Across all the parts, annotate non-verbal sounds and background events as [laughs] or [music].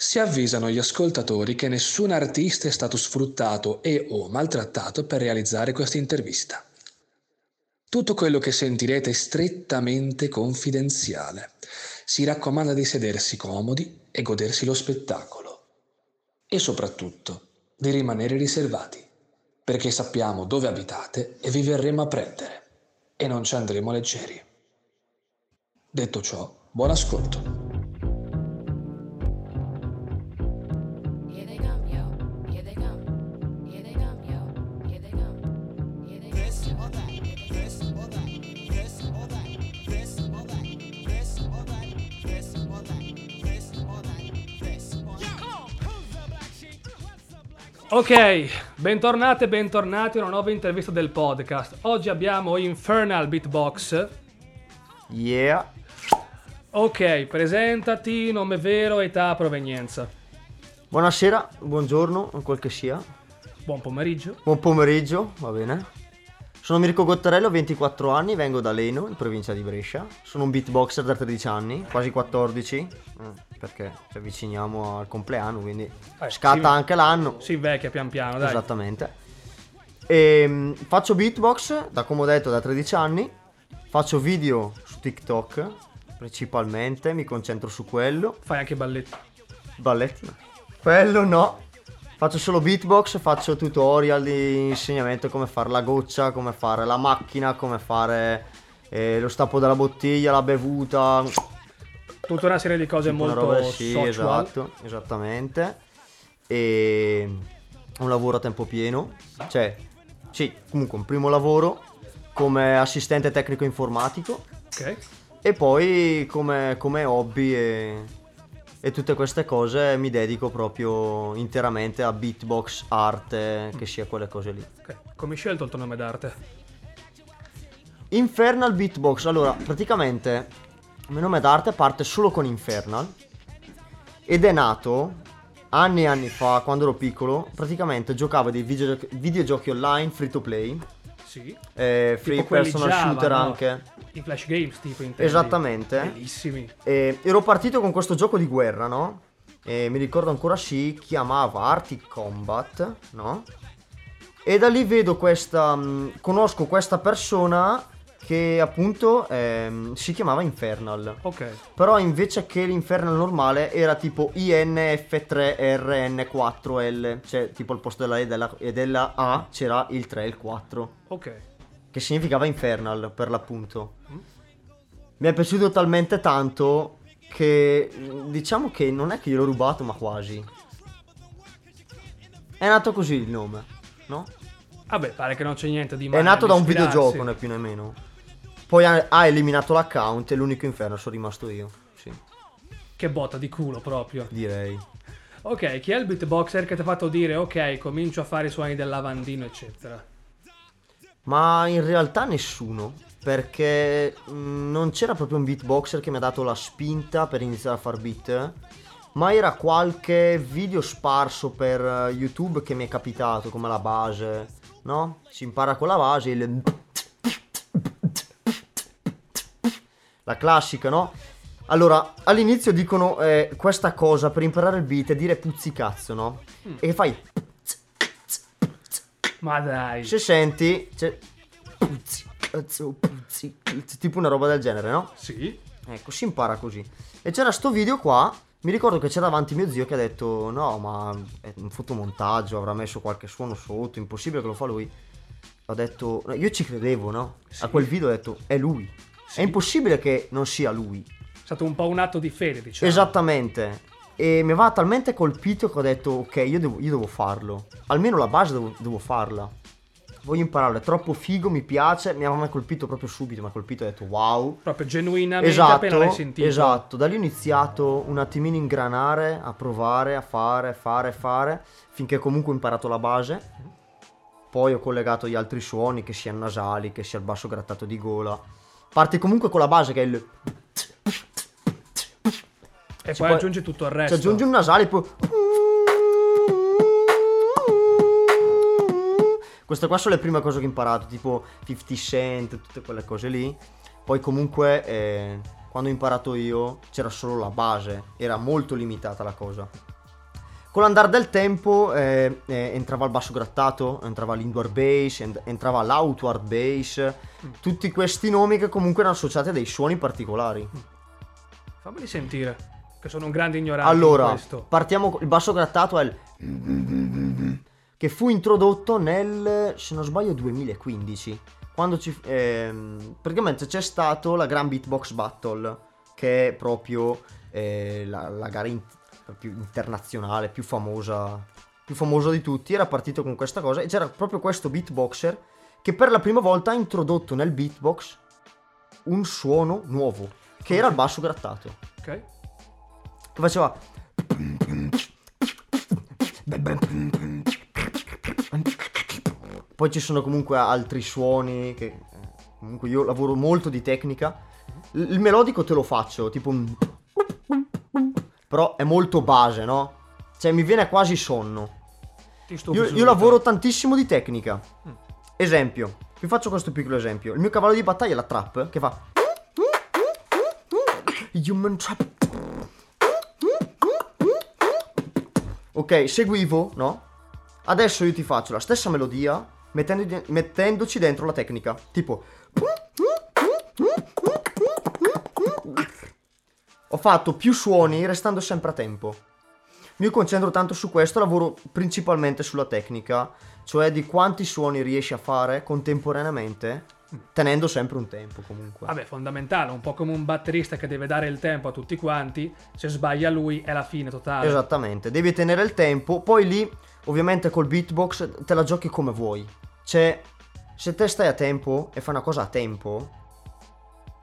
Si avvisano gli ascoltatori che nessun artista è stato sfruttato e o maltrattato per realizzare questa intervista. Tutto quello che sentirete è strettamente confidenziale. Si raccomanda di sedersi comodi e godersi lo spettacolo. E soprattutto di rimanere riservati, perché sappiamo dove abitate e vi verremo a prendere e non ci andremo leggeri. Detto ciò, buon ascolto. Ok, bentornate e bentornati a una nuova intervista del podcast. Oggi abbiamo Infernal Beatbox. Yeah. Ok, presentati, nome vero, età, provenienza. Buonasera, buongiorno, quel che sia. Buon pomeriggio. Buon pomeriggio, va bene. Sono Mirko Gottarello, ho 24 anni, vengo da Leno, in provincia di Brescia. Sono un beatboxer da 13 anni, quasi 14, eh, perché ci avviciniamo al compleanno, quindi Eh, scatta sì. anche l'anno. Si invecchia pian piano, dai. Esattamente. Ehm, faccio beatbox, da come ho detto, da 13 anni. Faccio video su TikTok, principalmente, mi concentro su quello. Fai anche balletti. Balletti? no. Quello no. Faccio solo beatbox, faccio tutorial di insegnamento come fare la goccia, come fare la macchina, come fare eh, lo stappo della bottiglia, la bevuta. Tutta una serie di cose tipo molto roba- sì, social. esatto, esattamente. E un lavoro a tempo pieno. Cioè, sì, comunque un primo lavoro come assistente tecnico informatico Ok. e poi come, come hobby e, e tutte queste cose mi dedico proprio interamente a beatbox, arte, che sia quelle cose lì. ok. Come hai scelto il tuo nome d'arte? Infernal Beatbox, allora praticamente nome d'arte parte solo con Infernal ed è nato anni e anni fa, quando ero piccolo, praticamente giocavo dei videogiochi, videogiochi online free to play, Sì. eh, free personal Java, shooter no? anche. I flash games, tipo, intendi? Esattamente. Bellissimi. E ero partito con questo gioco di guerra, no? E mi ricordo ancora si chiamava Arctic Combat, no? E da lì vedo questa. mh, conosco questa persona che appunto ehm, si chiamava Infernal. Ok. Però invece che l'Infernal normale era tipo INF3RN4L. Cioè, tipo al posto della E della, e della A c'era il 3 e il 4 Ok. che significava Infernal per l'appunto. Mi è piaciuto talmente tanto che diciamo che non è che gliel'ho rubato, ma quasi. È nato così il nome, no? Vabbè, pare che non c'è niente di È male. nato da un videogioco, né più né meno. Poi ha, ha eliminato l'account e l'unico inferno sono rimasto io. Sì, Che botta di culo proprio. direi. Ok, chi è il beatboxer che ti ha fatto dire ok, comincio a fare i suoni del lavandino, eccetera? Ma in realtà nessuno. Perché mh, non c'era proprio un beatboxer che mi ha dato la spinta per iniziare a far beat. Ma era qualche video sparso per eh, YouTube che mi è capitato, come la base. No? Si impara con la base il. La classica, no? Allora, all'inizio dicono eh, questa cosa per imparare il beat è dire puzzicazzo, no? E fai. Ma dai. Se senti, c'è puzzi, cazzo, puzzi, puzzi, tipo una roba del genere, no? Sì. Ecco, si impara così. E c'era sto video qua, mi ricordo che c'era davanti mio zio che ha detto no, ma è un fotomontaggio, avrà messo qualche suono sotto, impossibile che lo fa lui. Ho detto, io ci credevo, no? A quel video ho detto, è lui. È impossibile che non sia lui. È stato un po' un atto di fede, diciamo. Esattamente. E mi aveva talmente colpito che ho detto, ok, io devo, io devo farlo. Almeno la base devo, devo farla. Voglio imparare, è troppo figo, mi piace. Mi aveva colpito proprio subito, mi ha colpito e ho detto, wow. Proprio genuinamente appena Esatto, l'hai sentito. esatto. Da lì ho iniziato un attimino a ingranare, a provare, a fare, fare, fare, finché comunque ho imparato la base. Poi ho collegato gli altri suoni, che siano nasali, che sia il basso grattato di gola. Parti comunque con la base che è il... E poi può- aggiungi tutto il Ci resto. aggiungi un nasale poi... Queste qua sono le prime cose che ho imparato, tipo 50 Cent, tutte quelle cose lì. Poi comunque eh, quando ho imparato io c'era solo la base, era molto limitata la cosa. Con l'andare del tempo eh, eh, entrava il basso grattato, entrava l'indoor bass, en- entrava l'outward bass, tutti questi nomi che comunque erano associati a dei suoni particolari. Fammeli sentire, che sono un grande ignorante Allora, partiamo con il basso grattato è il che fu introdotto nel se non sbaglio 2015, quando ci ehm, praticamente c'è stato la Grand Beatbox Battle che è proprio eh, la, la gara in- più internazionale, più famosa, più famosa di tutti, era partito con questa cosa e c'era proprio questo beatboxer che per la prima volta ha introdotto nel beatbox un suono nuovo, che era il basso grattato Ok? che faceva poi ci sono comunque altri suoni che eh, comunque io lavoro molto di tecnica il il melodico te lo faccio tipo un però è molto base no cioè mi viene quasi sonno Ti stufi io, io lavoro tantissimo di tecnica. Esempio, vi faccio questo piccolo esempio. Il mio cavallo di battaglia è la trap che fa. Human trap. Ok, seguivo, no? Adesso io ti faccio la stessa melodia mettendo- mettendoci dentro la tecnica. Tipo. Ho fatto più suoni restando sempre a tempo. Mi concentro tanto su questo, lavoro principalmente sulla tecnica, cioè di quanti suoni riesci a fare contemporaneamente, tenendo sempre un tempo comunque. Vabbè, fondamentale, un po' come un batterista che deve dare il tempo a tutti quanti, se sbaglia lui è la fine totale. Esattamente, devi tenere il tempo, poi lì ovviamente col beatbox te la giochi come vuoi. Cioè, se te stai a tempo e fai una cosa a tempo,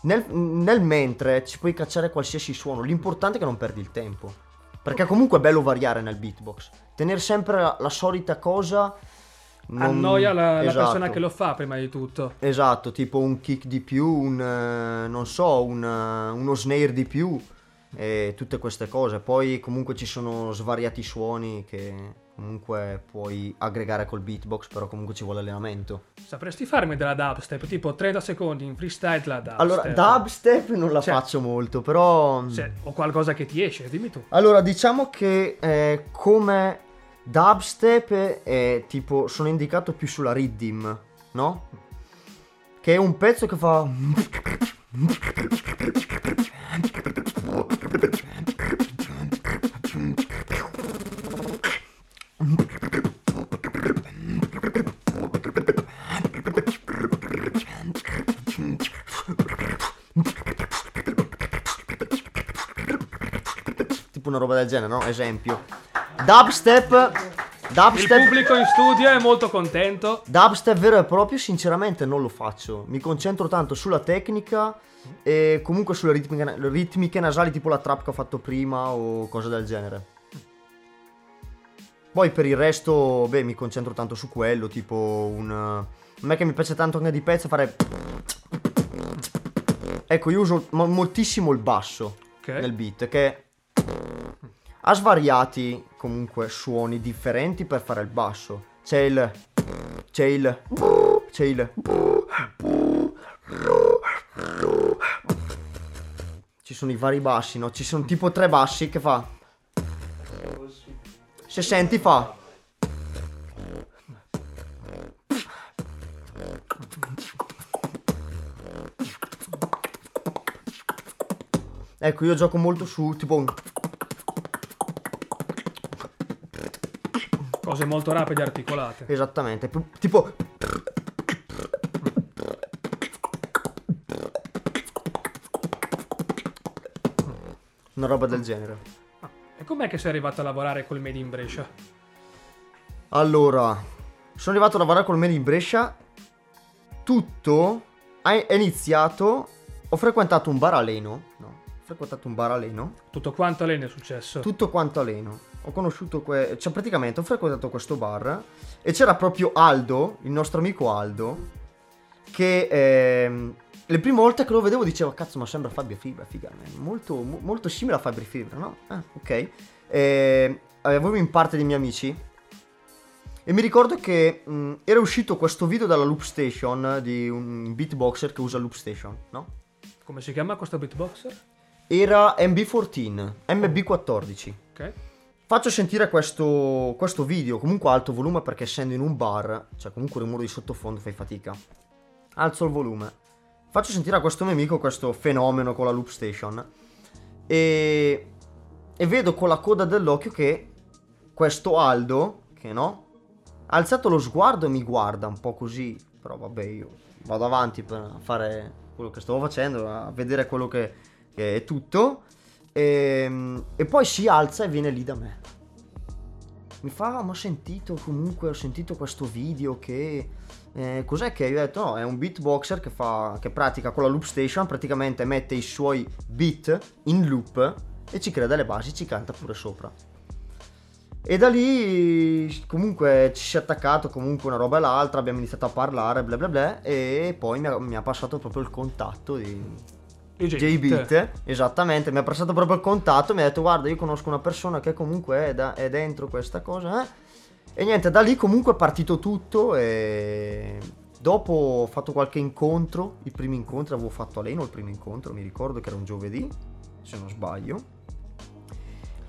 nel, nel mentre ci puoi cacciare qualsiasi suono, l'importante è che non perdi il tempo. Perché comunque è bello variare nel beatbox. Tenere sempre la, la solita cosa... non- Annoia la, la Esatto. persona che lo fa prima di tutto. Esatto, tipo un kick di più, un eh, non so, un, eh, uno snare di più e tutte queste cose. Poi comunque ci sono svariati suoni che comunque puoi aggregare col beatbox, però comunque ci vuole allenamento. Sapresti farmi della dubstep, tipo 30 secondi in freestyle la dubstep. Allora, dubstep non la Cioè- faccio molto, però Se- o qualcosa che ti esce, dimmi tu. Allora, diciamo che eh, come dubstep è tipo sono indicato più sulla rhythm, no? Che è un pezzo che fa una roba del genere, no? Esempio. Dubstep Il Dubstep pubblico in studio è molto contento. Dubstep vero e proprio sinceramente non lo faccio. Mi concentro tanto sulla tecnica e comunque sulle ritmiche, ritmiche nasali tipo la trap che ho fatto prima o cose del genere. Poi per il resto, beh, mi concentro tanto su quello, tipo un... A me che mi piace tanto anche di pezzo fare... Ecco, io uso mo- moltissimo il basso Ok. nel beat, che ha svariati comunque suoni differenti per fare il basso. C'è il... C'è il... C'è il... Ci sono i vari bassi, no? Ci sono tipo tre bassi che fa... Se senti fa... Ecco, io gioco molto su tipo. Cose molto rapide e articolate. Esattamente, tipo... Una roba del genere. E com'è che sei arrivato a lavorare col Made in Brescia? Allora, sono arrivato a lavorare col Made in Brescia. Tutto è iniziato. Ho frequentato un bar a Leno. No, ho frequentato un bar a Leno. Tutto quanto a lei ne è successo? Tutto quanto a Leno. Ho conosciuto, que- cioè praticamente ho frequentato questo bar e c'era proprio Aldo, il nostro amico Aldo, che ehm, le prime volte che lo vedevo dicevo cazzo ma sembra Fabio Fibra, figa, molto, mo- molto simile a Fabio Fibra, no? Ah, ok. E avevo in parte dei miei amici e mi ricordo che mh, era uscito questo video dalla Loop Station di un beatboxer che usa Loop Station, no? Come si chiama questo beatboxer? Era MB14, MB14. Ok. Faccio sentire questo, questo video, comunque alto volume perché essendo in un bar, cioè comunque il rumore di sottofondo fai fatica. Alzo il volume. Faccio sentire a questo mio amico questo fenomeno con la loop station. E, e vedo con la coda dell'occhio che questo Aldo, che no, ha alzato lo sguardo e mi guarda un po' così. Però vabbè, io vado avanti per fare quello che stavo facendo, a vedere quello che, che è tutto. E, e poi si alza e viene lì da me. Mi fa, "Ah, ma ho sentito comunque, ho sentito questo video che... eh, cos'è che io ho detto? No, è un beatboxer che, fa, che pratica con la loop station, praticamente mette i suoi beat in loop e ci crea delle basi, ci canta pure sopra. E da lì comunque ci si è attaccato comunque una roba e l'altra, abbiamo iniziato a parlare, bla bla bla, e poi mi ha, mi ha passato proprio il contatto di, J-Beat, esattamente, mi ha passato proprio il contatto, mi ha detto guarda io conosco una persona che comunque è, da- è dentro questa cosa, eh? E niente, da lì comunque è partito tutto e dopo ho fatto qualche incontro, i primi incontri avevo fatto a Leno il primo incontro, mi ricordo che era un giovedì, se non sbaglio.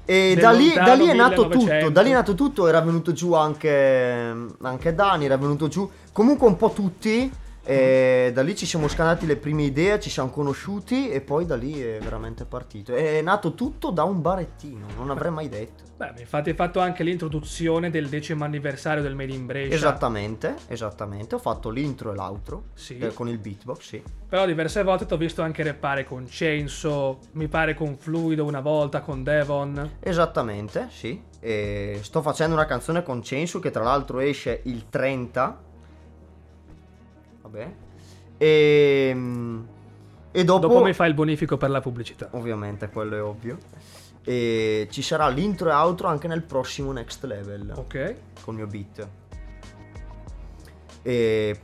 E da lì, da lì è nato 1900. tutto, da lì è nato tutto, era venuto giù anche, anche Dani, era venuto giù comunque un po' tutti. E da lì ci siamo scambiati le prime idee, ci siamo conosciuti e poi da lì è veramente partito. È nato tutto da un barettino, non avrei mai detto. Beh, infatti hai fatto anche l'introduzione del decimo anniversario del Made in Brescia. Esattamente, esattamente. Ho fatto l'intro e l'outro Sì. eh, con il beatbox, sì. Però diverse volte ti ho visto anche rappare con Chainsaw, mi pare con Fluido una volta, con Devon. Esattamente, sì. E sto facendo una canzone con Censu che tra l'altro esce il 30. Vabbè. E, e dopo... Dopo mi fai il bonifico per la pubblicità. Ovviamente, quello è ovvio. E ci sarà l'intro e outro anche nel prossimo Next Level Ok. col mio beat. E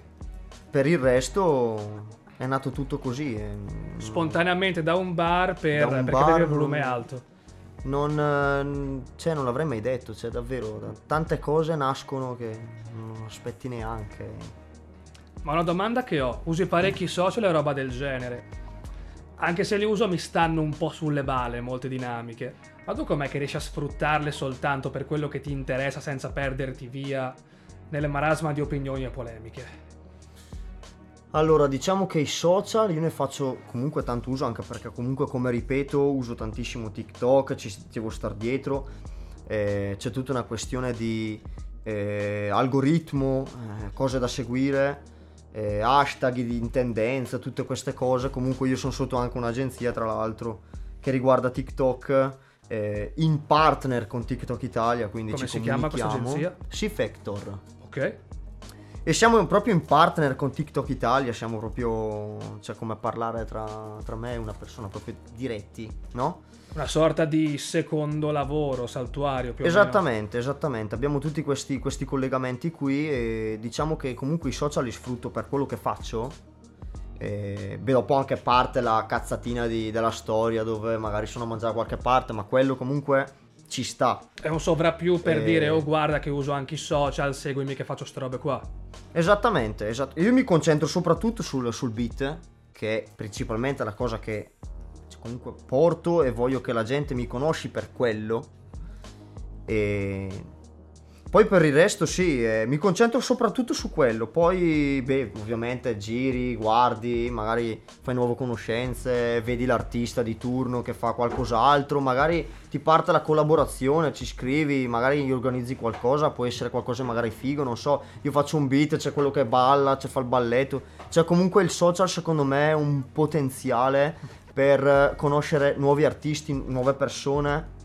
per il resto è nato tutto così. e- Spontaneamente da un bar per, un perché bar, il volume alto. Non, eh, cioè, non l'avrei mai detto, cioè, davvero, da- tante cose nascono che non aspetti neanche. Ma una domanda che ho, usi parecchi social e roba del genere. Anche se li uso mi stanno un po' sulle bale molte dinamiche. Ma tu com'è che riesci a sfruttarle soltanto per quello che ti interessa senza perderti via nelle marasma di opinioni e polemiche? Allora, diciamo che i social io ne faccio comunque tanto uso, anche perché comunque, come ripeto, uso tantissimo TikTok, ci devo star dietro. eh, c'è tutta una questione di eh, algoritmo, eh, cose da seguire, eh, hashtag di in tendenza, tutte queste cose. Comunque io sono sotto anche un'agenzia, tra l'altro, che riguarda TikTok. eh, in partner con TikTok Italia, quindi Come ci si chiama questa agenzia? C-Factor. Ok? E siamo proprio in partner con TikTok Italia, siamo proprio, cioè come parlare tra, tra me e una persona proprio diretti, no? Una sorta di secondo lavoro saltuario più o meno. Esattamente, esattamente, abbiamo tutti questi, questi collegamenti qui e diciamo che comunque i social li sfrutto per quello che faccio. E beh, dopo anche parte la cazzatina di- della storia dove magari sono a mangiare da qualche parte, ma quello comunque ci sta. È un sovrappiù per Eh. dire, oh guarda che uso anche i social, seguimi che faccio ste robe qua. Esattamente, esatto. Io mi concentro soprattutto sul, sul beat, che è principalmente la cosa che comunque porto e voglio che la gente mi conosci per quello. E poi per il resto sì, eh, mi concentro soprattutto su quello. Poi, beh, ovviamente giri, guardi, magari fai nuove conoscenze, vedi l'artista di turno che fa qualcos'altro, magari ti parte la collaborazione, ci scrivi, magari gli organizzi qualcosa, può essere qualcosa magari figo, non so, io faccio un beat, c'è quello che balla, c'è fa il balletto, cioè comunque il social secondo me è un potenziale per conoscere nuovi artisti, nuove persone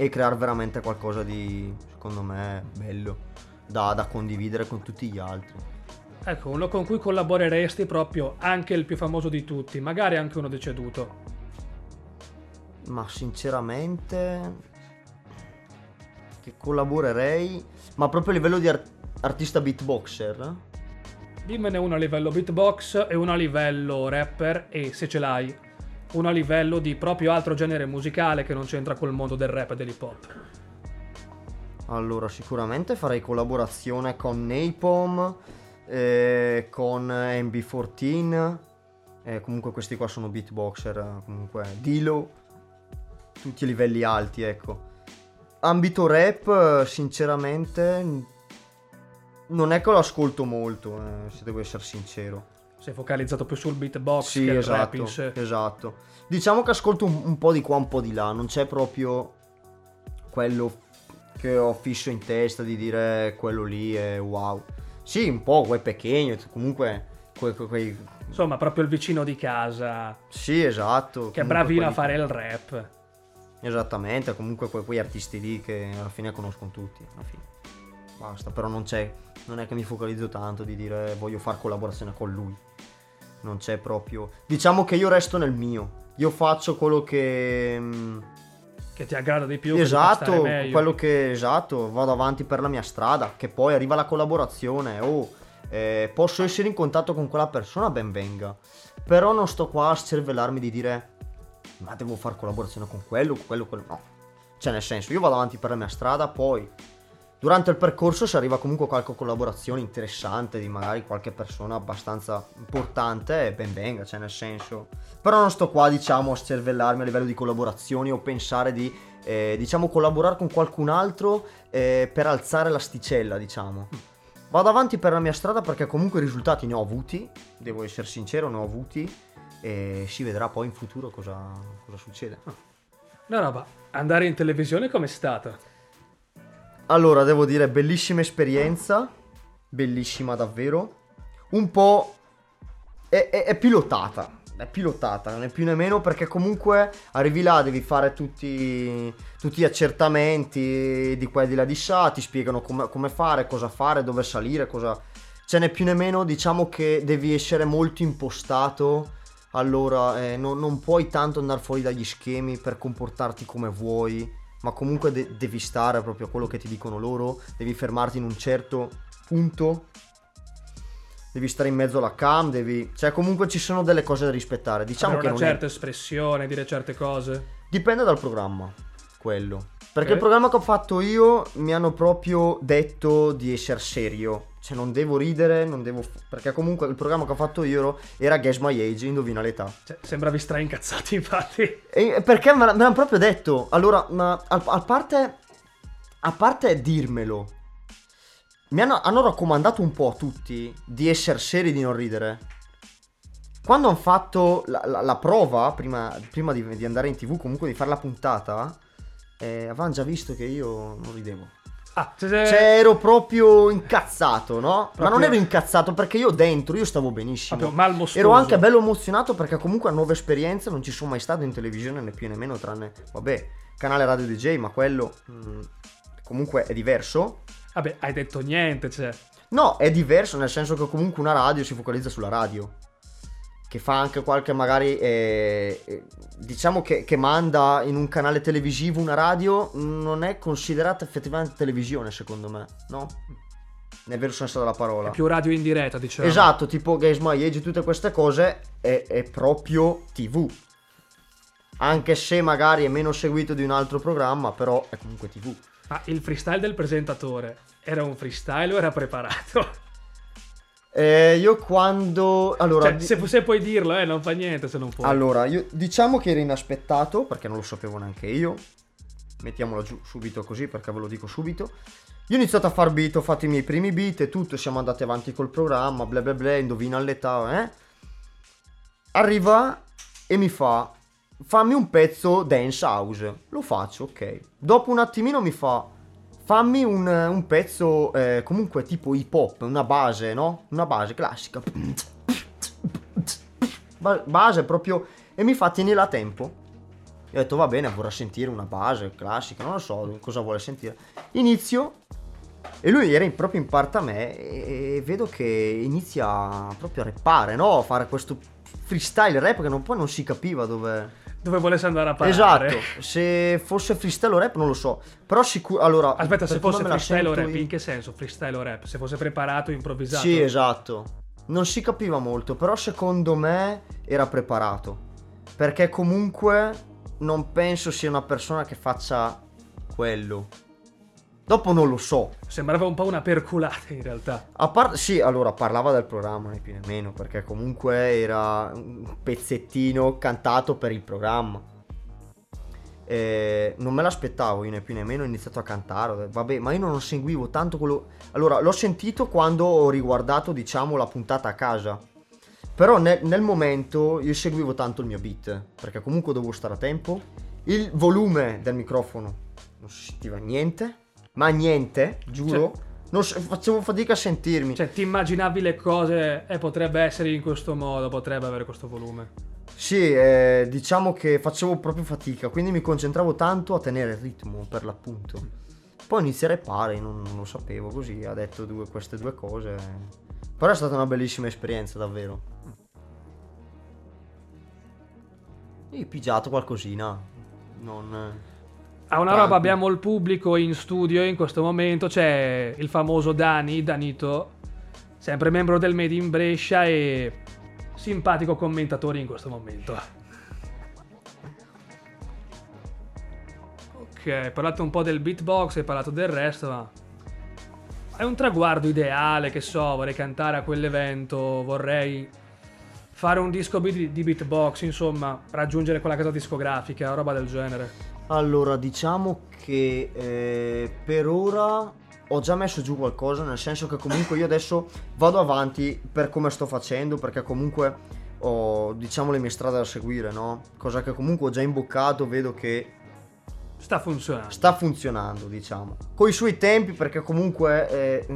e creare veramente qualcosa di, secondo me, bello da, da condividere con tutti gli altri. Ecco, uno con cui collaboreresti proprio anche il più famoso di tutti, magari anche uno deceduto. Ma sinceramente che collaborerei, ma proprio a livello di ar- artista beatboxer? Dimmene uno a livello beatbox e uno a livello rapper e se ce l'hai, uno a livello di proprio altro genere musicale che non c'entra col mondo del rap e dell'hip hop. Allora, sicuramente farei collaborazione con Napalm, eh, con MB14, Eh, comunque questi qua sono beatboxer, comunque Dilo, tutti a livelli alti, ecco. Ambito rap, sinceramente, non è che lo ascolto molto, eh, se devo essere sincero. Sei focalizzato più sul beatbox Sì, che esatto, sé. esatto. Diciamo che ascolto un, un po' di qua, un po' di là, non c'è proprio quello che ho fisso in testa di dire quello lì è wow. Sì, un po' quel pechegno, comunque que- que- quei... Insomma, proprio il vicino di casa Sì, esatto. che è bravino a fare il rap. Esattamente, comunque que- quei artisti lì che alla fine conoscono tutti, alla fine. Basta, però non c'è, non è che mi focalizzo tanto di dire voglio fare collaborazione con lui. Non c'è proprio... Diciamo che io resto nel mio. Io faccio quello che... mm, Che ti aggrada di più. esatto, quello che... Esatto, vado avanti per la mia strada, che poi arriva la collaborazione, oh, eh, posso essere in contatto con quella persona, ben venga. Però non sto qua a cervellarmi di dire ma devo fare collaborazione con quello, con quello, quello. No. Cioè, nel senso, io vado avanti per la mia strada, poi durante il percorso se arriva comunque qualche collaborazione interessante di magari qualche persona abbastanza importante, ben venga, cioè nel senso. Però non sto qua, diciamo, a cervellarmi a livello di collaborazioni o pensare di, eh, diciamo, collaborare con qualcun altro eh, per alzare l'asticella, diciamo. Vado avanti per la mia strada perché comunque i risultati ne ho avuti, devo essere sincero, ne ho avuti e si vedrà poi in futuro cosa, cosa succede. No, ma andare in televisione com'è stato? Allora, devo dire, bellissima esperienza, bellissima davvero. Un po' è, è- è pilotata, è pilotata, né più né meno perché comunque arrivi là, devi fare tutti, tutti gli accertamenti di qua e di là di sa, ti spiegano come, come fare, cosa fare, dove salire, cosa... Ce n'è più né meno, diciamo che devi essere molto impostato, allora eh, non, non puoi tanto andare fuori dagli schemi per comportarti come vuoi, ma comunque de- devi stare proprio a quello che ti dicono loro, devi fermarti in un certo punto, devi stare in mezzo alla cam, devi... cioè comunque ci sono delle cose da rispettare, diciamo Avere che una certa espressione, dire certe cose. è... Dipende dal programma, quello. Perché Ok. il programma che ho fatto io mi hanno proprio detto di essere serio. Cioè non devo ridere, non devo... Perché comunque il programma che ho fatto io era Guess My Age, indovina l'età. Cioè, sembravi straincazzati, [laughs] infatti. E perché me l'hanno proprio detto. Allora, ma a, a parte. A parte dirmelo, mi hanno, hanno raccomandato un po' a tutti di essere seri e di non ridere. Quando hanno fatto la, la- la prova, prima, prima di, di andare in tv, comunque di fare la puntata, eh, avevano già visto che io non ridevo. Ah, se- Cioè, ero proprio incazzato, no? Ma Proprio- non ero incazzato perché io dentro, io stavo benissimo. proprio. Ero anche bello emozionato perché comunque è una nuova esperienza, non ci sono mai stato in televisione né più né meno, tranne, vabbè, canale radio DJ, ma quello mm, comunque è diverso. Vabbè, hai detto niente, cioè. No, è diverso nel senso che comunque una radio si focalizza sulla radio. Che fa anche qualche magari, eh, eh, diciamo che, che manda in un canale televisivo una radio, non è considerata effettivamente televisione secondo me, no? Nel vero senso della parola. È più radio in diretta, diciamo. Esatto, tipo Games My Age, tutte queste cose è, è proprio TV. Anche se magari è meno seguito di un altro programma, però è comunque TV. Ma il freestyle del presentatore era un freestyle o era preparato? Eh, io quando... Allora, Cioè, di- se, se puoi dirlo, eh, non fa niente se non puoi. allora io, diciamo che era inaspettato, perché non lo sapevo neanche io. Mettiamolo giù subito così, perché ve lo dico subito. Io ho iniziato a far beat, ho fatto i miei primi beat e tutto, siamo andati avanti col programma, bla bla bla, indovina l'età, eh. Arriva e mi fa, fammi un pezzo dance house. Lo faccio, ok. Dopo un attimino mi fa, fammi un, un pezzo eh, comunque tipo hip hop, una base, no? Una base classica. Ba- base proprio... E mi fa, tienila a tempo. Io ho detto va bene, vorrà sentire una base classica, non lo so cosa vuole sentire. Inizio e lui era in- proprio in parte a me e e vedo che inizia proprio a rappare, no? A fare questo freestyle rap che non- poi non si capiva dove... Dove volesse andare a parlare. Esatto, se fosse freestyle o rap non lo so, però sicuro... Allora, Aspetta, se fosse freestyle o rap, io- in che senso freestyle o rap? Se fosse preparato, improvvisato? Sì, esatto. Non si capiva molto, però secondo me era preparato. Perché comunque non penso sia una persona che faccia quello. Dopo non lo so. Sembrava un po' una perculata in realtà. A parte, sì, allora parlava del programma, né più né meno, perché comunque era un pezzettino cantato per il programma. E non me l'aspettavo io né più né meno, ho iniziato a cantare, vabbè, ma io non seguivo tanto quello... Allora, l'ho sentito quando ho riguardato, diciamo, la puntata a casa. Però nel, nel momento io seguivo tanto il mio beat, perché comunque dovevo stare a tempo. Il volume del microfono non si sentiva niente, ma niente, giuro. Non s- facevo fatica a sentirmi. Cioè, ti immaginavi le cose e potrebbe essere in questo modo, potrebbe avere questo volume. Sì, eh, diciamo che facevo proprio fatica, quindi mi concentravo tanto a tenere il ritmo per l'appunto. Poi iniziare pare, non, non lo sapevo, così ha detto due- queste due cose. Però è stata una bellissima esperienza, davvero. Ho pigiato qualcosina. Non... A una roba abbiamo il pubblico in studio in questo momento, c'è il famoso Dani, Danito, sempre membro del Made in Brescia e simpatico commentatore in questo momento. Ok, hai parlato un po' del beatbox, hai parlato del resto, ma è un traguardo ideale, che so, vorrei cantare a quell'evento, vorrei fare un disco di di beatbox, insomma, raggiungere quella casa discografica, roba del genere. Allora, diciamo che eh, per ora ho già messo giù qualcosa, nel senso che comunque io adesso vado avanti per come sto facendo, perché comunque ho, diciamo, le mie strade da seguire, no? Cosa che comunque ho già imboccato, vedo che Sta funzionando. sta funzionando, diciamo. Con i suoi tempi, perché comunque eh, È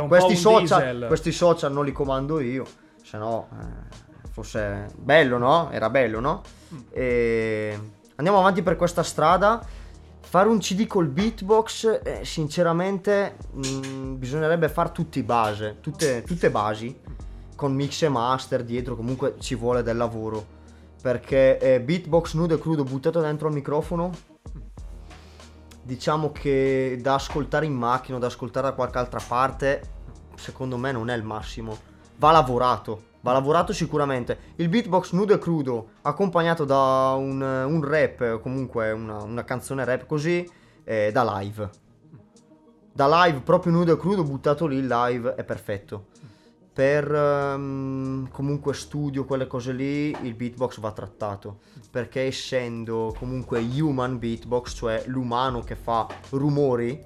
un questi, social, questi social non li comando io, se no eh, fosse bello, no? Era bello, no? Mm. E andiamo avanti per questa strada. Fare un CD col beatbox, eh, sinceramente, mm, bisognerebbe fare tutti base, tutte, tutte basi, con mix e master dietro, comunque ci vuole del lavoro. Perché eh, beatbox nudo e crudo buttato dentro al microfono, diciamo che da ascoltare in macchina o da ascoltare da qualche altra parte, secondo me non è il massimo. Va lavorato, va lavorato sicuramente. Il beatbox nudo e crudo, accompagnato da un, un rap, comunque una, una canzone rap così, eh, da live. Da live, proprio nudo e crudo, buttato lì, live è perfetto. Per ehm, comunque studio, quelle cose lì, il beatbox va trattato. Perché essendo comunque human beatbox, cioè l'umano che fa rumori,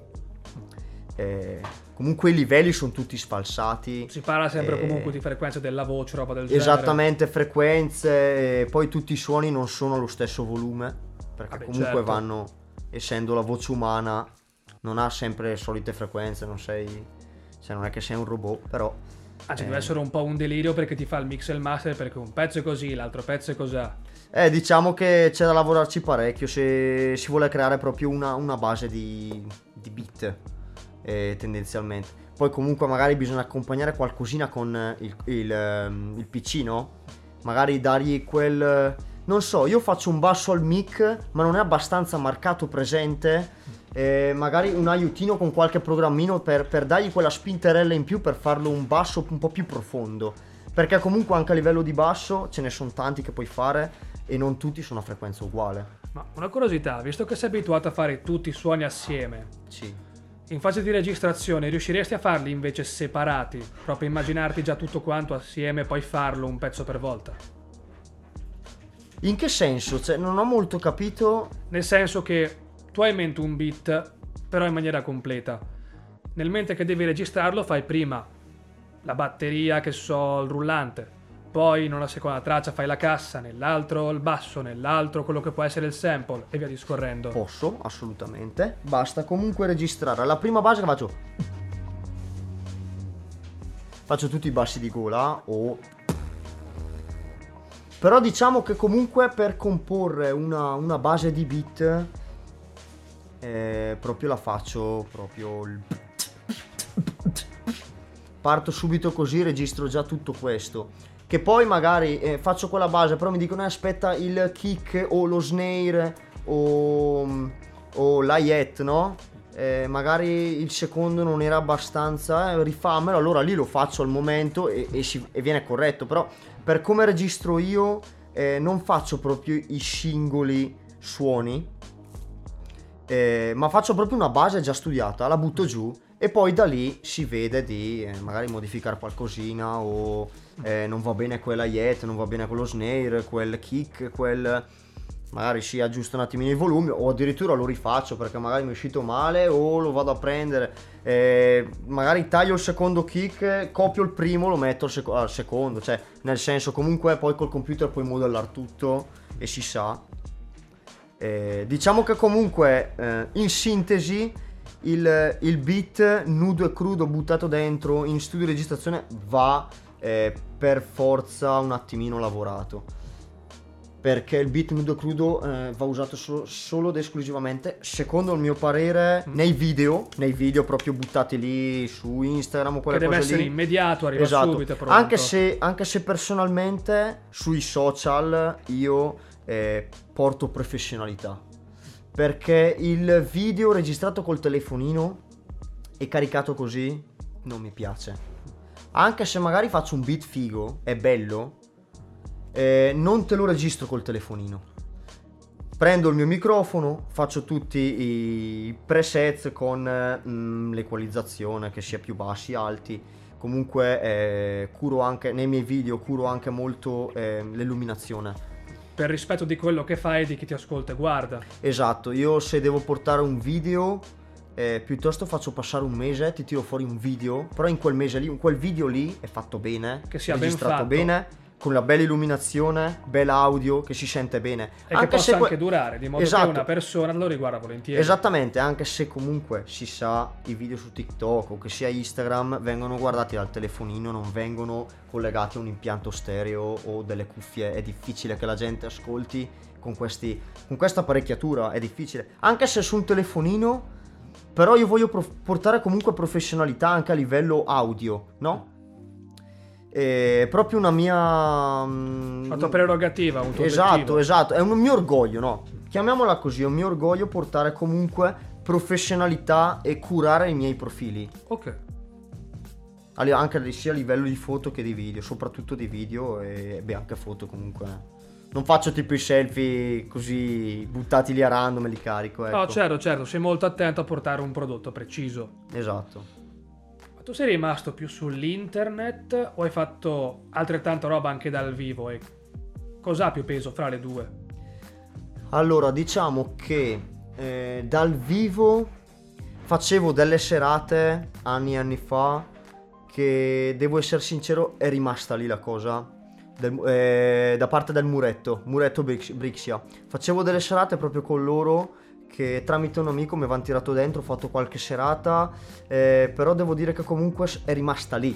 eh, comunque i livelli sono tutti sfalsati. Si parla sempre Eh, comunque di frequenze della voce, roba del genere. Esattamente, frequenze, e poi tutti i suoni non sono allo stesso volume, perché Vabbè, comunque certo. vanno, essendo la voce umana, non ha sempre le solite frequenze, non sei, cioè non è che sei un robot, però... Anzi, eh, deve essere un po' un delirio perché ti fa il mix e il master perché un pezzo è così, l'altro pezzo è così. Eh, diciamo che c'è da lavorarci parecchio se si vuole creare proprio una, una base di, di beat, eh, tendenzialmente. Poi comunque magari bisogna accompagnare qualcosina con eh, il, il, ehm, il PC, no? Magari dargli quel... Non so, io faccio un basso al mic, ma non è abbastanza marcato presente. eh, magari un aiutino con qualche programmino per, per dargli quella spinterella in più per farlo un basso un po' più profondo. Perché comunque anche a livello di basso ce ne sono tanti che puoi fare e non tutti sono a frequenza uguale. Ma una curiosità, visto che sei abituato a fare tutti i suoni assieme, Sì. In fase di registrazione riusciresti a farli invece separati? Proprio immaginarti già tutto quanto assieme e poi farlo un pezzo per volta? In che senso? Cioè, non ho molto capito. Nel senso che tu hai in mente un beat, però in maniera completa. Nel mente che devi registrarlo fai prima la batteria, che so, il rullante. Poi in una seconda traccia fai la cassa, nell'altro il basso, nell'altro quello che può essere il sample e via discorrendo. Posso, assolutamente. Basta comunque registrare. La prima base che faccio. Faccio tutti i bassi di gola o. Però diciamo che comunque per comporre una, una base di beat. eh, proprio la faccio proprio. il- Parto subito così, registro già tutto questo. Che poi magari eh, faccio quella base, però mi dicono "Eh, aspetta il kick o lo snare o, o l'hi-hat, no? Eh, magari il secondo non era abbastanza, eh, rifammelo, allora lì lo faccio al momento e, e si- e viene corretto, però per come registro io eh, non faccio proprio i singoli suoni, Eh, ma faccio proprio una base già studiata, la butto giù e poi da lì si vede di eh, magari modificare qualcosina o eh, non va bene quella yet, non va bene quello snare, quel kick, quel... Magari si aggiusta un attimino i volumi o addirittura lo rifaccio perché magari mi è uscito male o lo vado a prendere. eh, magari taglio il secondo kick, copio il primo, lo metto al, seco- al secondo. Cioè, nel senso comunque poi col computer puoi modellare tutto e si sa. Eh, diciamo che comunque eh, in sintesi il, il beat nudo e crudo buttato dentro in studio di registrazione va eh, per forza un attimino lavorato perché il beat nudo e crudo eh, va usato solo, solo ed esclusivamente secondo il mio parere nei video nei video proprio buttati lì su Instagram o Che quelle deve cose essere lì immediato, arriva Esatto. subito pronto. Anche se, anche se personalmente sui social io eh, porto professionalità. Perché il video registrato col telefonino e caricato così non mi piace. Anche se magari faccio un beat figo, è bello, eh, non te lo registro col telefonino. Prendo il mio microfono, faccio tutti i presets con mm, l'equalizzazione che sia più bassi, alti. Comunque eh, curo anche nei miei video curo anche molto eh, l'illuminazione. Per rispetto di quello che fai e di chi ti ascolta e guarda. Esatto, io se devo portare un video, eh, piuttosto faccio passare un mese, ti tiro fuori un video, però in quel mese lì, in quel video lì è fatto bene, Che sia ben registrato fatto. bene, con la bella illuminazione, bella audio, che si sente bene. E che possa se que- anche durare, di modo Esatto. che una persona lo riguarda volentieri. Esattamente, anche se comunque si sa i video su TikTok o che sia Instagram vengono guardati dal telefonino, non vengono collegati a un impianto stereo o delle cuffie, è difficile che la gente ascolti con, questi, con questa apparecchiatura, è difficile. Anche se su un telefonino, però io voglio prof- portare comunque professionalità anche a livello audio, no? È proprio una mia... mm, La tua prerogativa, un tuo Esatto, obiettivo. esatto, è un mio orgoglio, no? Chiamiamola così, è un mio orgoglio portare comunque professionalità e curare i miei profili, Ok. anche sia a livello di foto che di video, soprattutto di video e beh anche foto comunque. Non faccio tipo i selfie così buttati lì a random e li carico, ecco. No, certo, certo, sei molto attento a portare un prodotto preciso. Esatto. Tu sei rimasto più sull'internet o hai fatto altrettanta roba anche dal vivo? E cosa ha più peso fra le due? Allora, diciamo che eh, dal vivo facevo delle serate anni e anni fa che devo essere sincero è rimasta lì la cosa del- eh, da parte del muretto, muretto Brix- Brixia. Facevo delle serate proprio con loro che tramite un amico mi avevano tirato dentro, ho fatto qualche serata, eh, però devo dire che comunque è rimasta lì.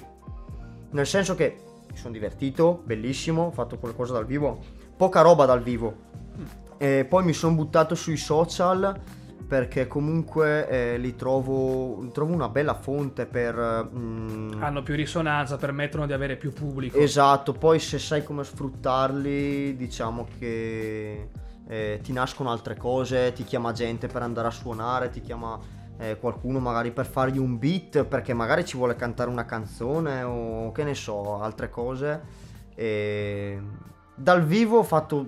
Nel senso che mi sono divertito, bellissimo, ho fatto qualcosa dal vivo, poca roba dal vivo. E poi mi sono buttato sui social perché comunque eh, li trovo, trovo una bella fonte per... mm, Hanno più risonanza, permettono di avere più pubblico. Esatto, poi se sai come sfruttarli, diciamo che eh, ti nascono altre cose, ti chiama gente per andare a suonare, ti chiama eh, qualcuno magari per fargli un beat perché magari ci vuole cantare una canzone o che ne so, altre cose. E dal vivo ho fatto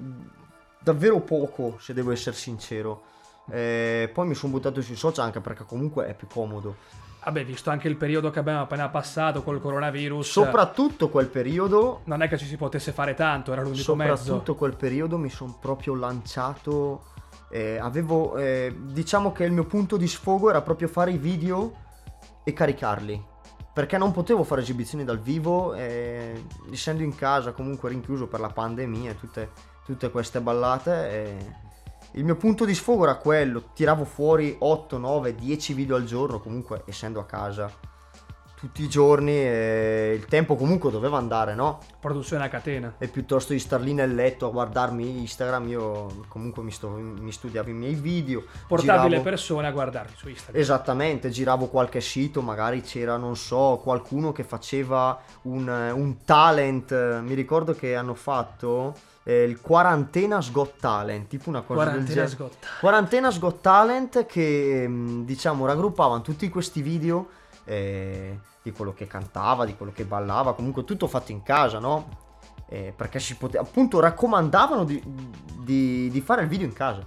davvero poco, se devo essere sincero. Eh, poi mi sono buttato sui social anche perché comunque è più comodo. Vabbè, visto anche il periodo che abbiamo appena passato col coronavirus, Soprattutto quel periodo non è che ci si potesse fare tanto, era l'unico mezzo. soprattutto quel periodo mi sono proprio lanciato eh, avevo eh, diciamo che il mio punto di sfogo era proprio fare i video e caricarli perché non potevo fare esibizioni dal vivo eh, essendo in casa comunque rinchiuso per la pandemia e tutte, tutte queste ballate eh, il mio punto di sfogo era quello tiravo fuori 8, 9, 10 video al giorno comunque essendo a casa tutti i giorni e il tempo comunque doveva andare no? Produzione a catena. e piuttosto di star lì nel letto a guardarmi Instagram io comunque mi, sto- mi studiavo i miei video Portavi le giravo- persone a guardarli su Instagram. esattamente giravo qualche sito magari c'era non so qualcuno che faceva un, un talent mi ricordo che hanno fatto eh, il Quarantenas Got Talent tipo una cosa del Quarantena genere sgotta. Quarantenas Got Talent che ehm, diciamo raggruppavano tutti questi video eh, di quello che cantava, di quello che ballava, comunque tutto fatto in casa, no? Eh, perché si poteva, appunto raccomandavano di, di- di fare il video in casa.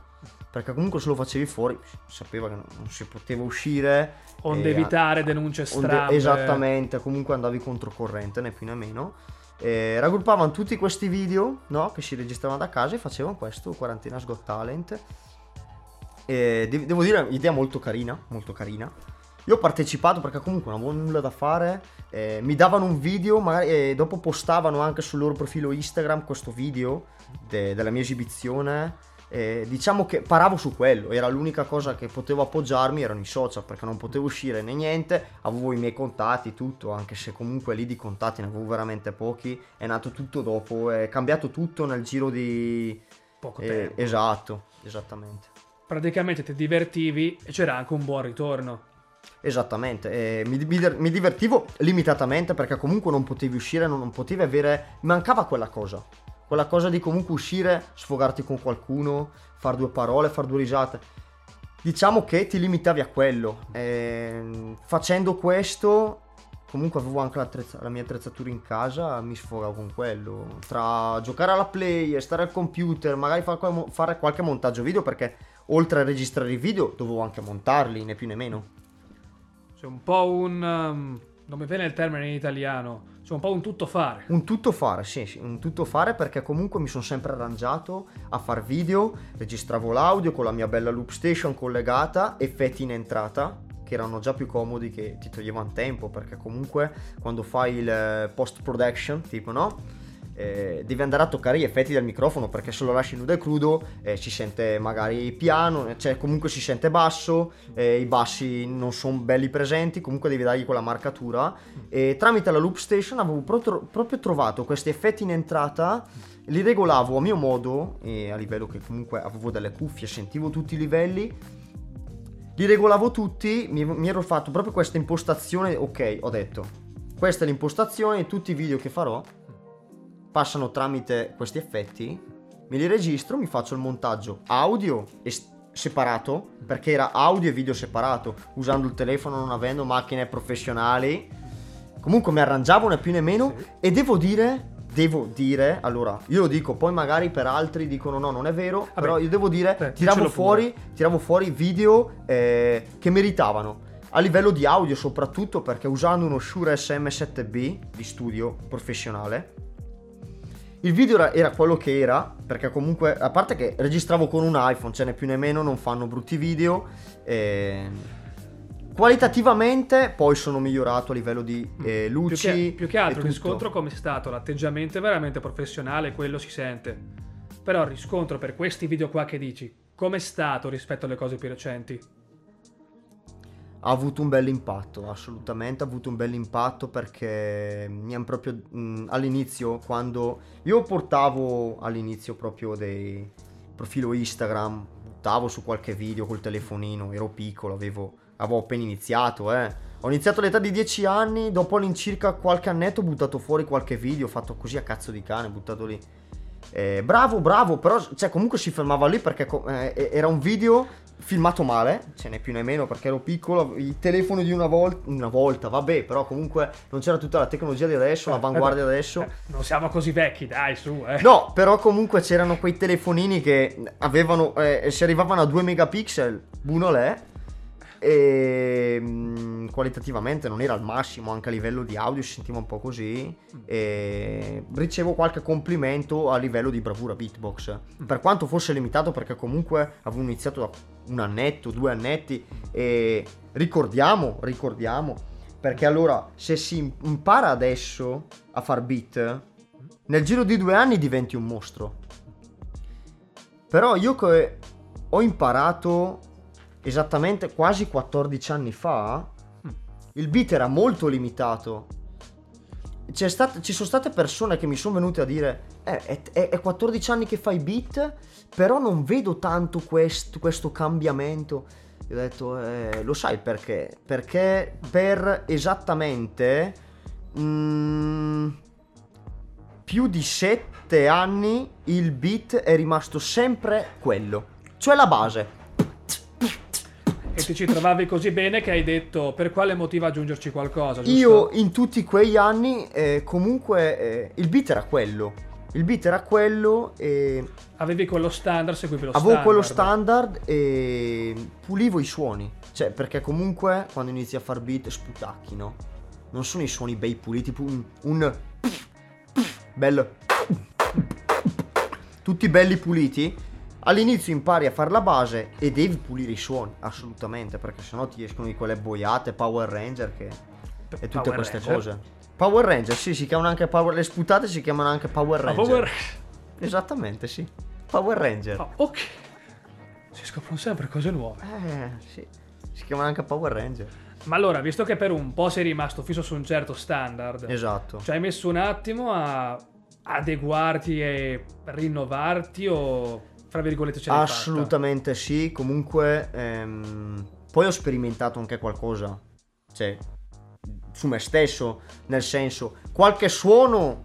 perché comunque se lo facevi fuori sapeva che non, non si poteva uscire. Onde e- evitare denunce strambe. esattamente, comunque andavi controcorrente, né più né meno. E raggruppavano tutti questi video no, che si registravano da casa e facevano questo, Quarantena's Got Talent. E de- devo dire, idea molto carina, molto carina. Io ho partecipato perché comunque non avevo nulla da fare. eh, mi davano un video, magari, e dopo postavano anche sul loro profilo Instagram questo video de- della mia esibizione. E diciamo che paravo su quello, era l'unica cosa che potevo appoggiarmi, erano i social perché non potevo uscire né niente, avevo i miei contatti, tutto, anche se comunque lì di contatti ne avevo veramente pochi, è nato tutto dopo, è cambiato tutto nel giro di... Poco eh, tempo. esatto, esattamente. Praticamente ti divertivi e c'era anche un buon ritorno. Esattamente, eh, mi, mi- mi divertivo limitatamente perché comunque non potevi uscire, non, non potevi avere, mancava quella cosa, quella cosa di comunque uscire, sfogarti con qualcuno, far due parole, far due risate. Diciamo che ti limitavi a quello, ehm, facendo questo comunque avevo anche la mia attrezzatura in casa, mi sfogavo con quello, tra giocare alla play, stare al computer, magari fare qualche montaggio video perché oltre a registrare i video dovevo anche montarli, né più né meno. C'è un po' un... um, non mi viene il termine in italiano. C'è un po' un tutto fare. Un tutto fare, sì, sì, un tutto fare perché comunque mi sono sempre arrangiato a far video, registravo l'audio con la mia bella loop station collegata, effetti in entrata che erano già più comodi che ti toglievano tempo perché comunque quando fai il post production, tipo no? Eh, devi andare a toccare gli effetti del microfono perché se lo lasci nudo e crudo eh, si sente magari piano, cioè comunque si sente basso, eh, i bassi non sono belli presenti, comunque devi dargli quella marcatura. E tramite la loop station avevo pro- proprio trovato questi effetti in entrata, li regolavo a mio modo e a livello che comunque avevo delle cuffie, sentivo tutti i livelli, li regolavo tutti, mi, mi ero fatto proprio questa impostazione, ok, ho detto, questa è l'impostazione tutti i video che farò, passano tramite questi effetti, me li registro, mi faccio il montaggio audio e s- separato, perché era audio e video separato, usando il telefono, non avendo macchine professionali. Comunque mi arrangiavo né più né meno e devo dire, devo dire, allora, io lo dico, poi magari per altri dicono no, non è vero, però io devo dire, eh, tiravo fuori, tiravo fuori video eh, che meritavano. A livello di audio soprattutto perché usando uno Shure SM7B di studio professionale il video era, era quello che era, perché comunque, a parte che registravo con un iPhone, ce n'è più né meno, non fanno brutti video. e Qualitativamente poi sono migliorato a livello di eh, Più luci. che, più che altro il riscontro come è stato, l'atteggiamento è veramente professionale, quello si sente. Però il riscontro per questi video qua che dici, com'è stato rispetto alle cose più recenti? Ha avuto un bel impatto, assolutamente ha avuto un bel impatto perché mi hanno proprio mh, all'inizio quando io portavo all'inizio proprio dei profilo Instagram, buttavo su qualche video col telefonino, ero piccolo, avevo, avevo appena iniziato, eh. Ho iniziato all'età di 10 anni, dopo all'incirca qualche annetto ho buttato fuori qualche video, fatto così a cazzo di cane, buttato lì. Eh, bravo, bravo, però cioè, comunque si fermava lì perché eh, era un video filmato male, ce n'è più né meno perché ero piccolo, i telefoni di una volta, una volta, vabbè, però comunque non c'era tutta la tecnologia di adesso, l'avanguardia di adesso. Eh, non siamo così vecchi, dai, su, eh. No, però comunque c'erano quei telefonini che avevano, eh, si arrivavano a 2 megapixel, buono l'è, e mm, qualitativamente non era al massimo, anche a livello di audio si sentiva un po' così, e ricevo qualche complimento a livello di bravura beatbox, per quanto fosse limitato perché comunque avevo iniziato da un annetto, due annetti, e ricordiamo, ricordiamo, perché allora se si impara adesso a far beat, nel giro di due anni diventi un mostro. Però io che ho imparato esattamente quasi 14 anni fa, il beat era molto limitato. Stat- ci sono state persone che mi sono venute a dire, eh, è, è- è 14 anni che fai beat, però non vedo tanto quest- questo cambiamento. Io ho detto, eh, lo sai perché? Perché per esattamente mm, più di 7 anni il beat è rimasto sempre quello, cioè la base. E ti ci trovavi così bene che hai detto per quale motivo aggiungerci qualcosa, giusto? Io in tutti quei anni eh, comunque eh, il beat era quello. Il beat era quello e Avevi quello standard, seguivi lo avevo standard. quello standard e pulivo i suoni. Cioè, perché comunque quando inizi a far beat sputacchi, no? Non sono i suoni bei puliti, tipo un, un bello tutti belli puliti. All'inizio impari a fare la base e devi pulire i suoni, assolutamente, perché sennò ti escono di quelle boiate Power Ranger che e tutte Power queste Ranger? cose. Power Ranger, sì, si chiamano anche Power le sputate si chiamano anche Power Ah, Ranger. Power- Esattamente, sì. Power Ranger. Ah, ok. Si scoprono sempre cose nuove. Eh, sì. Si chiamano anche Power Ranger. Ma allora, visto che per un po' sei rimasto fisso su un certo standard, Esatto. ci hai messo un attimo a adeguarti e rinnovarti o, fra virgolette, ce l'hai fatta? Assolutamente sì. Comunque, ehm, poi ho sperimentato anche qualcosa. Cioè, su me stesso. Nel senso, qualche suono,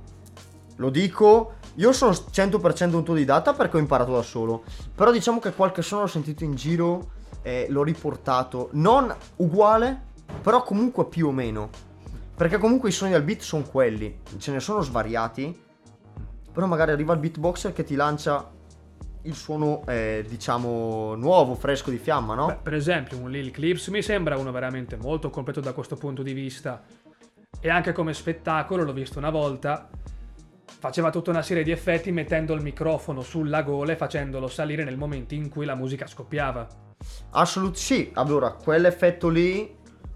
lo dico, io sono 100% autodidatta perché ho imparato da solo. Però diciamo che qualche suono l'ho sentito in giro e l'ho riportato. Non uguale, però comunque più o meno. Perché comunque i suoni del beat sono quelli. Ce ne sono svariati. Però magari arriva il beatboxer che ti lancia il suono, eh, diciamo, nuovo, fresco di fiamma, no? Beh, per esempio, un Lil Clips mi sembra uno veramente molto completo da questo punto di vista. E anche come spettacolo, l'ho visto una volta, faceva tutta una serie di effetti mettendo il microfono sulla gola e facendolo salire nel momento in cui la musica scoppiava. Assolutamente sì. Allora, quell'effetto lì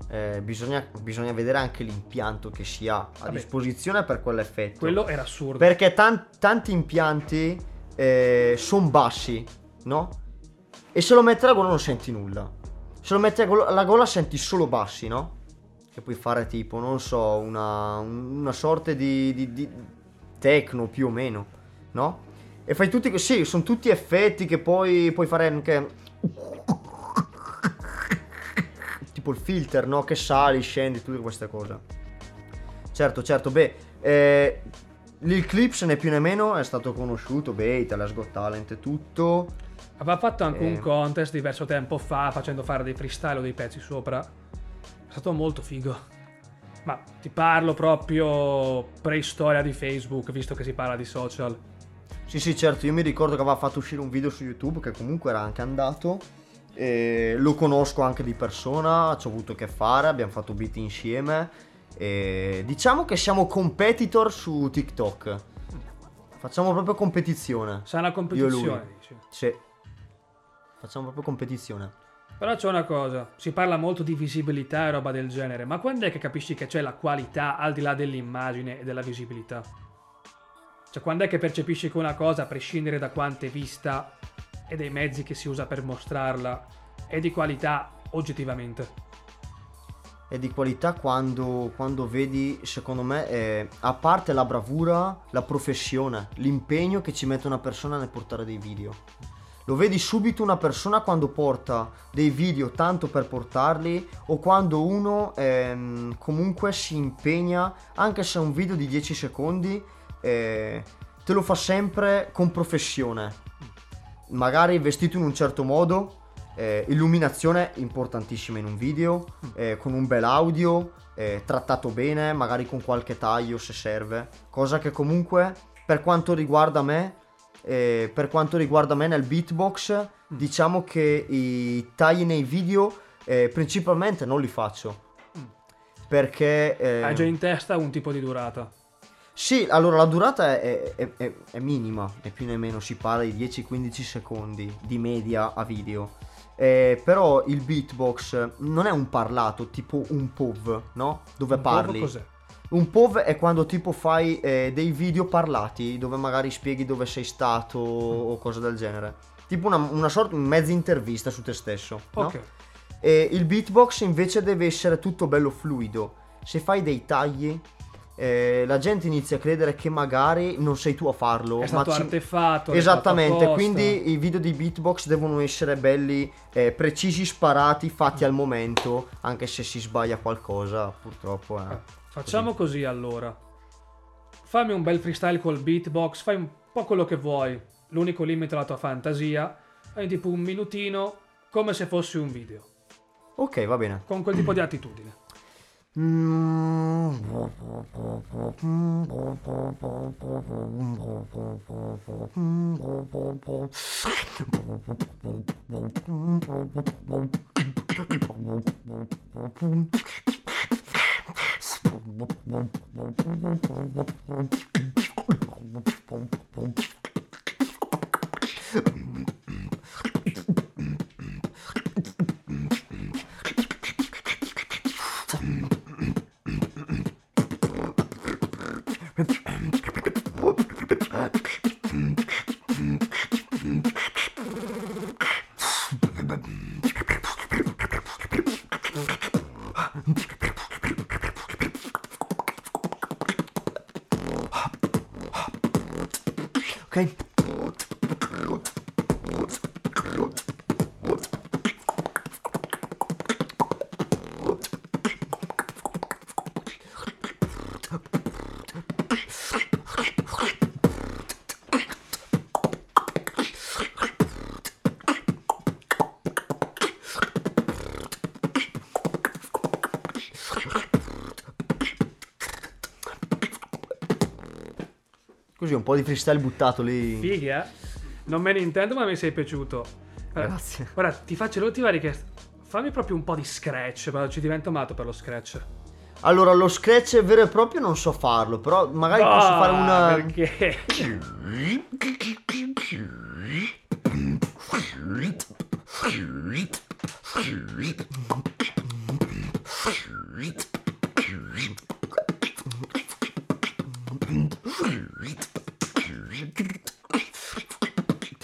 eh, bisogna, bisogna vedere anche l'impianto che si ha a Vabbè. disposizione per quell'effetto. Quello era assurdo. Perché tan- tanti impianti sono bassi, no? E se lo metti alla gola non senti nulla. Se lo metti alla gola senti solo bassi, no? Che puoi fare tipo, non so, una, una sorta di, di, di techno più o meno, no? E fai tutti, sì, sono tutti effetti che poi puoi fare anche... Tipo il filter, no? Che sali, scendi, tutte queste cose. Certo, certo, beh, eh, Lil Clips né più né meno è stato conosciuto, beh, Italia's Got Talent e tutto. Aveva fatto anche Eh. un contest diverso tempo fa, facendo fare dei freestyle o dei pezzi sopra. È stato molto figo. Ma ti parlo proprio preistoria di Facebook, visto che si parla di social. Sì, sì, certo, io mi ricordo che aveva fatto uscire un video su YouTube che comunque era anche andato. E lo conosco anche di persona, ci ho avuto che fare, abbiamo fatto beat insieme. E diciamo che siamo competitor su TikTok. Facciamo proprio competizione. Sa una Io competizione, dici. Sì. Facciamo proprio competizione. Però c'è una cosa, si parla molto di visibilità e roba del genere, ma quando è che capisci che c'è la qualità al di là dell'immagine e della visibilità? Cioè quando è che percepisci che una cosa, a prescindere da quanto è vista e dai mezzi che si usa per mostrarla, è di qualità oggettivamente? È di qualità quando, quando vedi, secondo me, eh, a parte la bravura, la professione, l'impegno che ci mette una persona nel portare dei video. Lo vedi subito una persona quando porta dei video tanto per portarli o quando uno ehm, comunque si impegna, anche se è un video di 10 secondi, eh, te lo fa sempre con professione. Magari vestito in un certo modo, eh, illuminazione importantissima in un video, eh, con un bel audio, eh, trattato bene, magari con qualche taglio se serve, cosa che comunque per quanto riguarda me, eh, per quanto riguarda me nel beatbox, diciamo che i tagli nei video eh, principalmente non li faccio. Perché... eh, Hai già in testa un tipo di durata. sì, allora la durata è, è- è- è minima, né più né meno si parla di 10-15 secondi di media a video. Eh, però il beatbox non è un parlato tipo un POV, no? Dove Un parli. Cos'è? Un POV è quando tipo fai eh, dei video parlati dove magari spieghi dove sei stato o cose del genere. Tipo una, una sorta di mezza intervista su te stesso. no? Ok. E il beatbox invece deve essere tutto bello fluido. Se fai dei tagli, eh, la gente inizia a credere che magari non sei tu a farlo. È stato ci- artefatto. Esattamente, quindi i video di beatbox devono essere belli, eh, precisi, sparati, fatti al momento, anche se si sbaglia qualcosa, purtroppo. Eh, Eh. Facciamo così allora. Fammi un bel freestyle col beatbox, fai un po' quello che vuoi. L'unico limite è la tua fantasia. Fai tipo un minutino come se fosse un video. Ok, va bene. Con quel tipo di attitudine. Mm-hmm. Così un po' di freestyle buttato lì. Fighi, eh? Non me ne intendo, ma mi sei piaciuto. Guarda, Grazie. Guarda, ti faccio l'ultima richiesta. Fammi proprio un po' di scratch, ma ci divento matto per lo scratch. Allora, lo scratch vero e proprio non so farlo, però magari posso Ah, fare una... Perché? [laughs]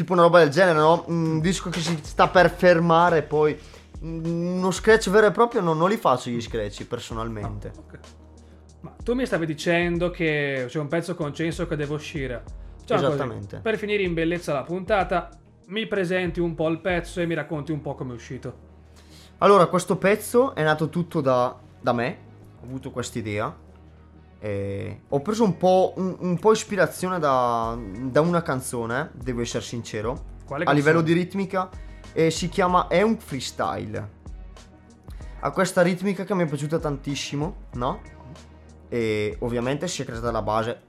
tipo una roba del genere, no? Un disco che si sta per fermare, poi uno scratch vero e proprio no, non li faccio gli scratch personalmente. Ok. Ma tu mi stavi dicendo che c'è un pezzo con Censo che deve uscire. Così. Esattamente. Per finire in bellezza la puntata, mi presenti un po' il pezzo e mi racconti un po' come è uscito. Allora, questo pezzo è nato tutto da, da me, ho avuto quest'idea. E ho preso un po', un, un po' ispirazione da, da una canzone, devo essere sincero, Quale a livello di ritmica, e si chiama È un freestyle. Ha questa ritmica che mi è piaciuta tantissimo, no? E ovviamente si è creata la base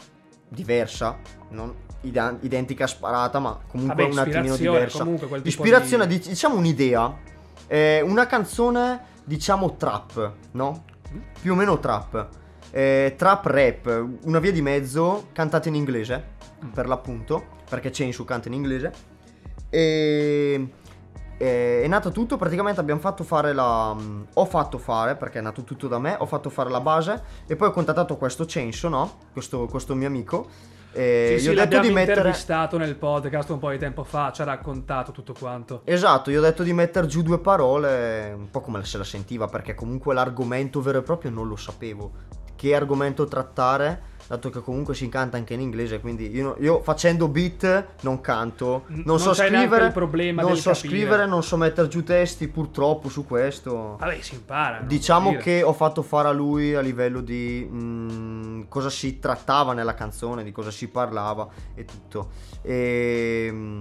diversa, non ida- identica sparata, ma comunque Vabbè, un attimino diversa. comunque, Ispirazione, di- di- diciamo un'idea, eh, una canzone, diciamo trap, no? Più o meno trap. Eh, trap rap, una via di mezzo, cantata in inglese, per l'appunto, perché Chainsaw canta in inglese. E e è nato tutto, praticamente abbiamo fatto fare la... Ho fatto fare, perché è nato tutto da me, ho fatto fare la base e poi ho contattato questo Censo, no? Questo, questo mio amico. E sì, gli ho sì, detto l'abbiamo di mettere... intervistato nel podcast un po' di tempo fa, ci ha raccontato tutto quanto. Esatto, gli ho detto di mettere giù due parole, un po' come se la sentiva, perché comunque l'argomento vero e proprio non lo sapevo. Che argomento trattare, dato che comunque si canta anche in inglese, quindi io, io facendo beat non canto, non, non so scrivere, il problema non so capire. scrivere, non so mettere giù testi, purtroppo su questo. Vabbè, si impara. Diciamo che ho fatto fare a lui a livello di mm, cosa si trattava nella canzone, di cosa si parlava e tutto. E, mm,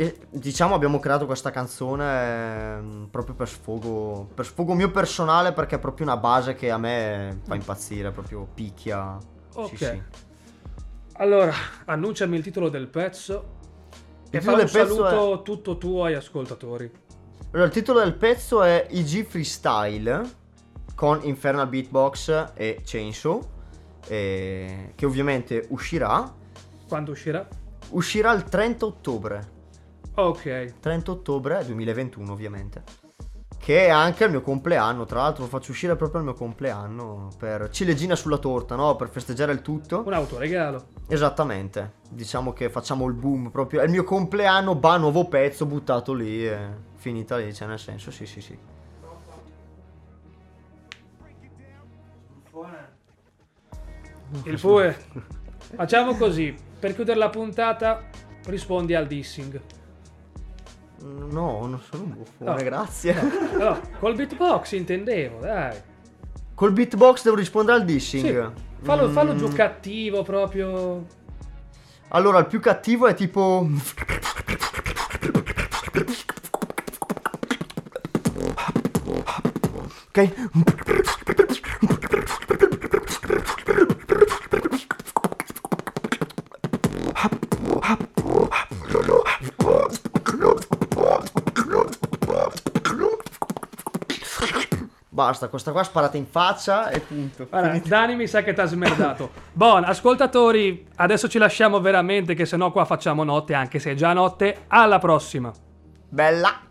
e, diciamo abbiamo creato questa canzone mm, proprio per sfogo, per sfogo mio personale perché è proprio una base che a me fa impazzire, proprio picchia. Ok. Sì, sì. Allora, annunciami il titolo del pezzo. Il e fa un saluto tutto tuo ai ascoltatori. Allora, il titolo del pezzo è IG Freestyle con Infernal Beatbox e Chainsaw, eh, che ovviamente uscirà Quando uscirà? Uscirà il 30 ottobre. Ok. 30 ottobre 2021, ovviamente. Che è anche il mio compleanno. Tra l'altro, lo faccio uscire proprio al mio compleanno. Per ciliegina sulla torta, no? Per festeggiare il tutto. Un autoregalo. Esattamente. Diciamo che facciamo il boom proprio. È il mio compleanno, ba, nuovo pezzo buttato lì. E finita lì, cioè, nel senso, sì, sì, sì. Il Pue. Facciamo così. Per chiudere la puntata, rispondi al dissing. No, non sono un buffone, No. grazie. Allora, col beatbox intendevo, dai. Col beatbox devo rispondere al dissing. Sì. Fallo, fallo Mm. giù cattivo proprio. Allora, il più cattivo è tipo. Ok. Basta. Questa qua sparata in faccia e punto. Guarda. Dani mi sa che ti ha smerdato. Buon, ascoltatori, adesso ci lasciamo veramente che sennò qua facciamo notte, anche se è già notte. Alla prossima. Bella.